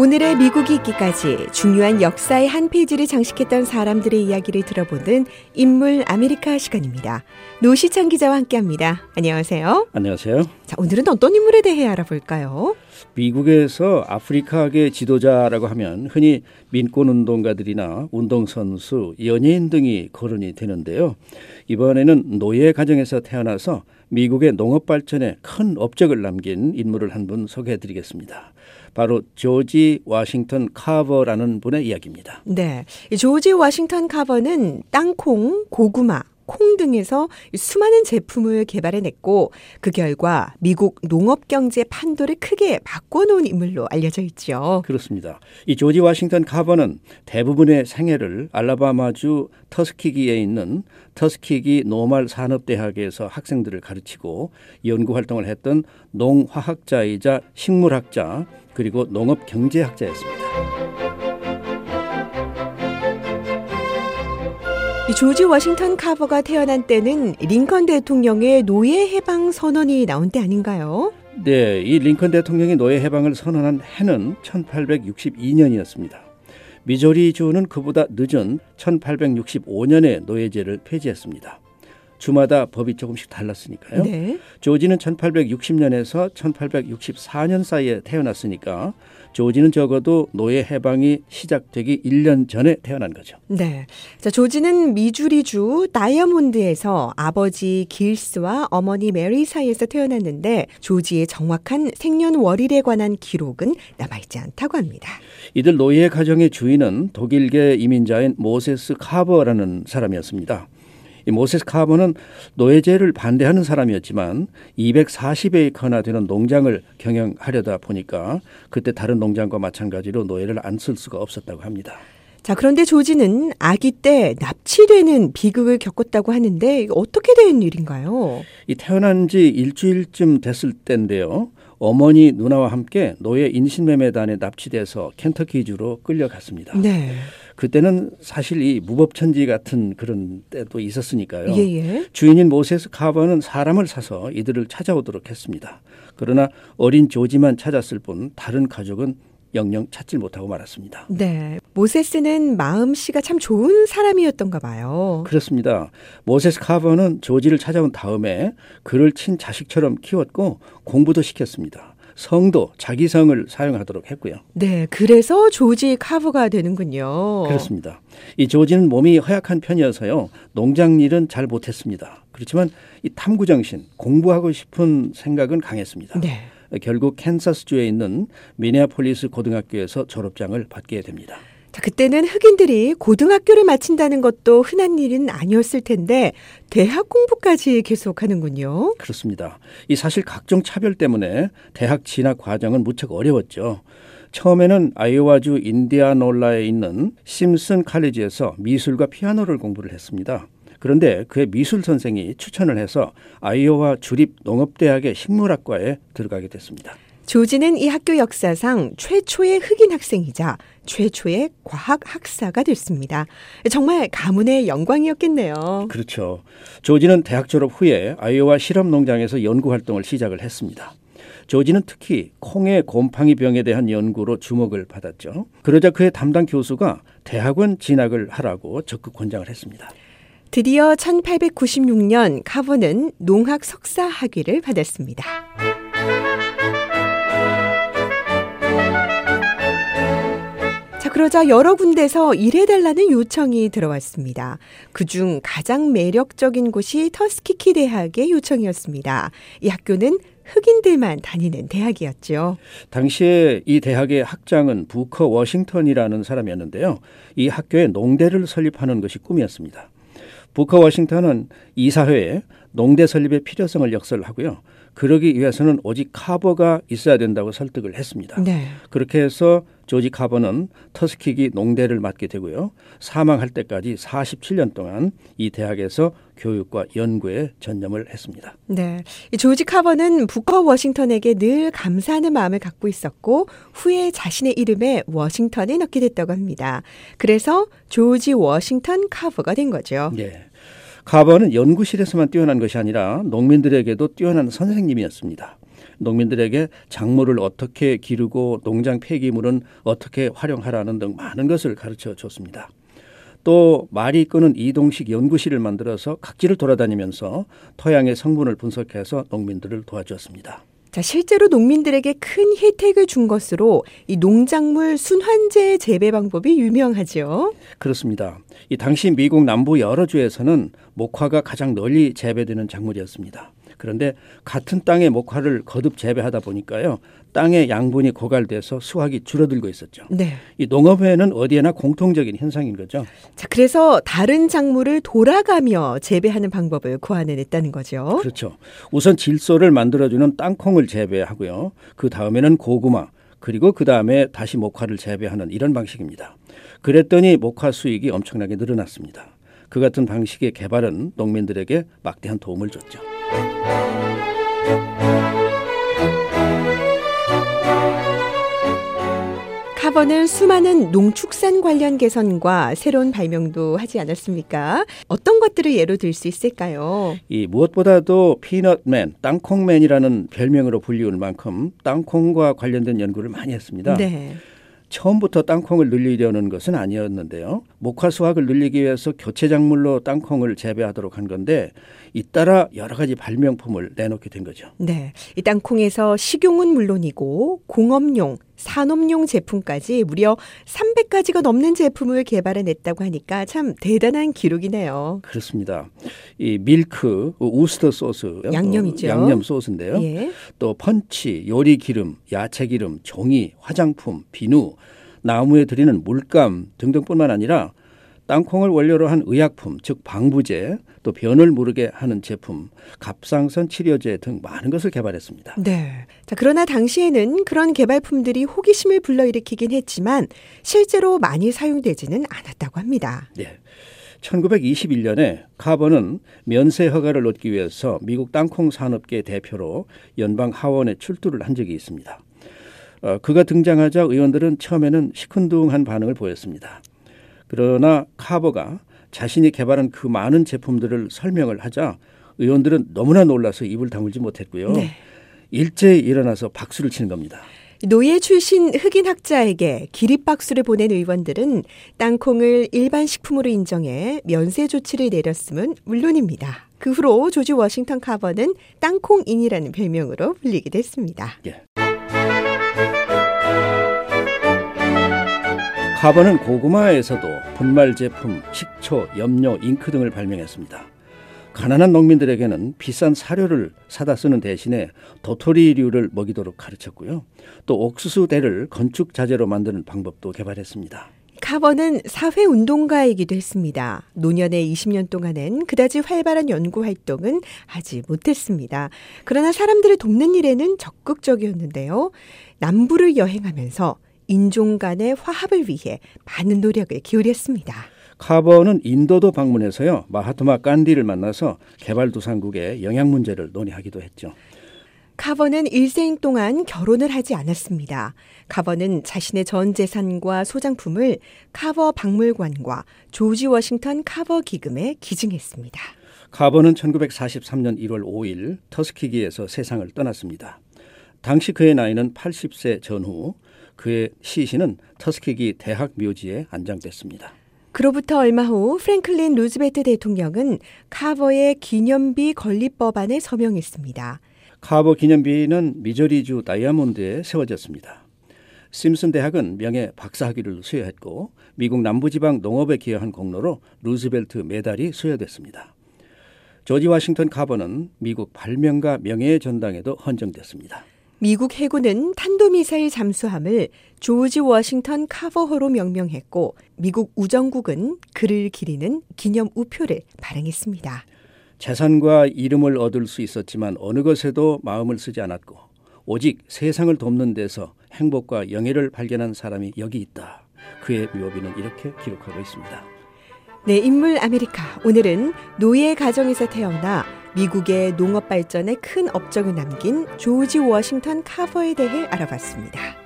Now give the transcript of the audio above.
오늘의 미국이 있기까지 중요한 역사의 한 페이지를 장식했던 사람들의 이야기를 들어보는 인물 아메리카 시간입니다. 노시창 기자와 함께합니다. 안녕하세요. 안녕하세요. 자, 오늘은 어떤 인물에 대해 알아볼까요? 미국에서 아프리카계 지도자라고 하면 흔히 민권 운동가들이나 운동선수, 연예인 등이 거론이 되는데요. 이번에는 노예 가정에서 태어나서 미국의 농업 발전에 큰 업적을 남긴 인물을 한 분 소개해 드리겠습니다. 바로 조지 워싱턴 카버라는 분의 이야기입니다. 네. 조지 워싱턴 카버는 땅콩, 고구마, 콩 등에서 수많은 제품을 개발해냈고 그 결과 미국 농업 경제 판도를 크게 바꿔놓은 인물로 알려져 있죠. 그렇습니다. 이 조지 워싱턴 카버는 대부분의 생애를 알라바마주 터스키기에 있는 터스키기 노말 산업대학에서 학생들을 가르치고 연구 활동을 했던 농화학자이자 식물학자 그리고 농업 경제학자였습니다. 조지 워싱턴 카버가 태어난 때는 링컨 대통령의 노예 해방 선언이 나온 때 아닌가요? 네, 이 링컨 대통령이 노예 해방을 선언한 해는 1862년이었습니다. 미조리주는 그보다 늦은 1865년에 노예제를 폐지했습니다. 주마다 법이 조금씩 달랐으니까요. 네. 조지는 1860년에서 1864년 사이에 태어났으니까 조지는 적어도 노예 해방이 시작되기 1년 전에 태어난 거죠. 네. 자, 조지는 미주리주 다이아몬드에서 아버지 길스와 어머니 메리 사이에서 태어났는데 조지의 정확한 생년월일에 관한 기록은 남아있지 않다고 합니다. 이들 노예 가정의 주인은 독일계 이민자인 모세스 카버라는 사람이었습니다. 이 모세스 카버는 노예제를 반대하는 사람이었지만 240에이커나 되는 농장을 경영하려다 보니까 그때 다른 농장과 마찬가지로 노예를 안 쓸 수가 없었다고 합니다. 자, 그런데 조지는 아기 때 납치되는 비극을 겪었다고 하는데 어떻게 된 일인가요? 이 태어난 지 일주일쯤 됐을 때인데요. 어머니 누나와 함께 노예 인신매매단에 납치돼서 켄터키주로 끌려갔습니다. 네. 그때는 사실 이 무법천지 같은 그런 때도 있었으니까요. 예, 예. 주인인 모세스 카버는 사람을 사서 이들을 찾아오도록 했습니다. 그러나 어린 조지만 찾았을 뿐 다른 가족은 영영 찾질 못하고 말았습니다. 네. 모세스는 마음씨가 참 좋은 사람이었던가 봐요. 그렇습니다. 모세스 카버는 조지를 찾아온 다음에 그를 친 자식처럼 키웠고 공부도 시켰습니다. 성도 자기 성을 사용하도록 했고요. 네. 그래서 조지 카브가 되는군요. 그렇습니다. 이 조지는 몸이 허약한 편이어서요. 농장 일은 잘 못했습니다. 그렇지만 이 탐구 정신, 공부하고 싶은 생각은 강했습니다. 네. 결국 캔사스주에 있는 미네아폴리스 고등학교에서 졸업장을 받게 됩니다. 자, 그때는 흑인들이 고등학교를 마친다는 것도 흔한 일은 아니었을 텐데 대학 공부까지 계속하는군요. 그렇습니다. 이 사실 각종 차별 때문에 대학 진학 과정은 무척 어려웠죠. 처음에는 아이오와주 인디아놀라에 있는 심슨 칼리지에서 미술과 피아노를 공부를 했습니다. 그런데 그의 미술 선생이 추천을 해서 아이오와 주립 농업대학의 식물학과에 들어가게 됐습니다. 조지는 이 학교 역사상 최초의 흑인 학생이자 최초의 과학 학사가 됐습니다. 정말 가문의 영광이었겠네요. 그렇죠. 조지는 대학 졸업 후에 아이오와 실험 농장에서 연구 활동을 시작을 했습니다. 조지는 특히 콩의 곰팡이 병에 대한 연구로 주목을 받았죠. 그러자 그의 담당 교수가 대학원 진학을 하라고 적극 권장을 했습니다. 드디어 1896년 카버는 농학 석사 학위를 받았습니다. 그러자 여러 군데서 일해달라는 요청이 들어왔습니다. 그중 가장 매력적인 곳이 터스키키 대학의 요청이었습니다. 이 학교는 흑인들만 다니는 대학이었죠. 당시에 이 대학의 학장은 부커 워싱턴이라는 사람이었는데요. 이 학교에 농대를 설립하는 것이 꿈이었습니다. 부커 워싱턴은 이사회에 농대 설립의 필요성을 역설하고요. 그러기 위해서는 오직 카버가 있어야 된다고 설득을 했습니다. 네. 그렇게 해서 조지 카버는 터스키기 농대를 맡게 되고요. 사망할 때까지 47년 동안 이 대학에서 교육과 연구에 전념을 했습니다. 네. 이 조지 카버는 부커 워싱턴에게 늘 감사하는 마음을 갖고 있었고 후에 자신의 이름에 워싱턴을 넣게 됐다고 합니다. 그래서 조지 워싱턴 카버가 된 거죠. 예. 카버는 연구실에서만 뛰어난 것이 아니라 농민들에게도 뛰어난 선생님이었습니다. 농민들에게 작물을 어떻게 기르고 농장 폐기물은 어떻게 활용하라는 등 많은 것을 가르쳐 줬습니다. 또 말이 이끄는 이동식 연구실을 만들어서 각지를 돌아다니면서 토양의 성분을 분석해서 농민들을 도와주었습니다. 자, 실제로 농민들에게 큰 혜택을 준 것으로 이 농작물 순환제 재배 방법이 유명하죠. 그렇습니다. 이 당시 미국 남부 여러 주에서는 목화가 가장 널리 재배되는 작물이었습니다. 그런데 같은 땅에 목화를 거듭 재배하다 보니까요. 땅의 양분이 고갈돼서 수확이 줄어들고 있었죠. 네. 이 농업에는 어디에나 공통적인 현상인 거죠. 자, 그래서 다른 작물을 돌아가며 재배하는 방법을 고안해냈다는 거죠. 그렇죠. 우선 질소를 만들어주는 땅콩을 재배하고요. 그 다음에는 고구마, 그리고 그 다음에 다시 목화를 재배하는 이런 방식입니다. 그랬더니 목화 수익이 엄청나게 늘어났습니다. 그 같은 방식의 개발은 농민들에게 막대한 도움을 줬죠. 카버는 수많은 농축산 관련 개선과 새로운 발명도 하지 않았습니까? 어떤 것들을 예로 들 수 있을까요? 이 무엇보다도 피넛맨, 땅콩맨이라는 별명으로 불리울 만큼 땅콩과 관련된 연구를 많이 했습니다. 네. 처음부터 땅콩을 늘리려는 것은 아니었는데요. 목화 수확을 늘리기 위해서 교체 작물로 땅콩을 재배하도록 한 건데 잇따라 여러 가지 발명품을 내놓게 된 거죠. 네. 이 땅콩에서 식용은 물론이고 공업용, 산업용 제품까지 무려 300가지가 넘는 제품을 개발해냈다고 하니까 참 대단한 기록이네요. 그렇습니다. 이 밀크, 우스터 소스, 양념이죠. 어, 양념 소스인데요. 예. 또 펀치, 요리 기름, 야채 기름, 종이, 화장품, 비누, 나무에 들이는 물감 등등뿐만 아니라 땅콩을 원료로 한 의약품, 즉 방부제, 또 변을 모르게 하는 제품, 갑상선 치료제 등 많은 것을 개발했습니다. 네. 자, 그러나 당시에는 그런 개발품들이 호기심을 불러일으키긴 했지만 실제로 많이 사용되지는 않았다고 합니다. 네. 1921년에 카버는 면세 허가를 얻기 위해서 미국 땅콩 산업계 대표로 연방 하원에 출두를 한 적이 있습니다. 어, 그가 등장하자 의원들은 처음에는 시큰둥한 반응을 보였습니다. 그러나 카버가 자신이 개발한 그 많은 제품들을 설명을 하자 의원들은 너무나 놀라서 입을 다물지 못했고요. 네. 일제히 일어나서 박수를 치는 겁니다. 노예 출신 흑인 학자에게 기립박수를 보낸 의원들은 땅콩을 일반 식품으로 인정해 면세 조치를 내렸음은 물론입니다. 그 후로 조지 워싱턴 카버는 땅콩인이라는 별명으로 불리게 됐습니다. 예. 카버는 고구마에서도 분말 제품, 식초, 염료, 잉크 등을 발명했습니다. 가난한 농민들에게는 비싼 사료를 사다 쓰는 대신에 도토리류를 먹이도록 가르쳤고요. 또 옥수수 대를 건축 자재로 만드는 방법도 개발했습니다. 카버는 사회 운동가이기도 했습니다. 노년의 20년 동안엔 그다지 활발한 연구 활동은 하지 못했습니다. 그러나 사람들을 돕는 일에는 적극적이었는데요. 남부를 여행하면서 인종 간의 화합을 위해 많은 노력을 기울였습니다. 카버는 인도도 방문해서요. 마하트마 깐디를 만나서 개발도상국의 영양 문제를 논의하기도 했죠. 카버는 일생 동안 결혼을 하지 않았습니다. 카버는 자신의 전 재산과 소장품을 카버 박물관과 조지 워싱턴 카버 기금에 기증했습니다. 카버는 1943년 1월 5일 터스키기에서 세상을 떠났습니다. 당시 그의 나이는 80세 전후 그의 시신은 터스키기 대학 묘지에 안장됐습니다. 그로부터 얼마 후 프랭클린 루즈벨트 대통령은 카버의 기념비 건립법안에 서명했습니다. 카버 기념비는 미저리주 다이아몬드에 세워졌습니다. 심슨 대학은 명예 박사학위를 수여했고 미국 남부지방 농업에 기여한 공로로 루즈벨트 메달이 수여됐습니다. 조지 워싱턴 카버는 미국 발명가 명예의 전당에도 헌정됐습니다. 미국 해군은 탄도미사일 잠수함을 조지 워싱턴 카버호로 명명했고 미국 우정국은 그를 기리는 기념 우표를 발행했습니다. 재산과 이름을 얻을 수 있었지만 어느 것에도 마음을 쓰지 않았고 오직 세상을 돕는 데서 행복과 영예를 발견한 사람이 여기 있다. 그의 묘비는 이렇게 기록하고 있습니다. 네, 인물 아메리카. 오늘은 노예 가정에서 태어나 미국의 농업 발전에 큰 업적을 남긴 조지 워싱턴 카버에 대해 알아봤습니다.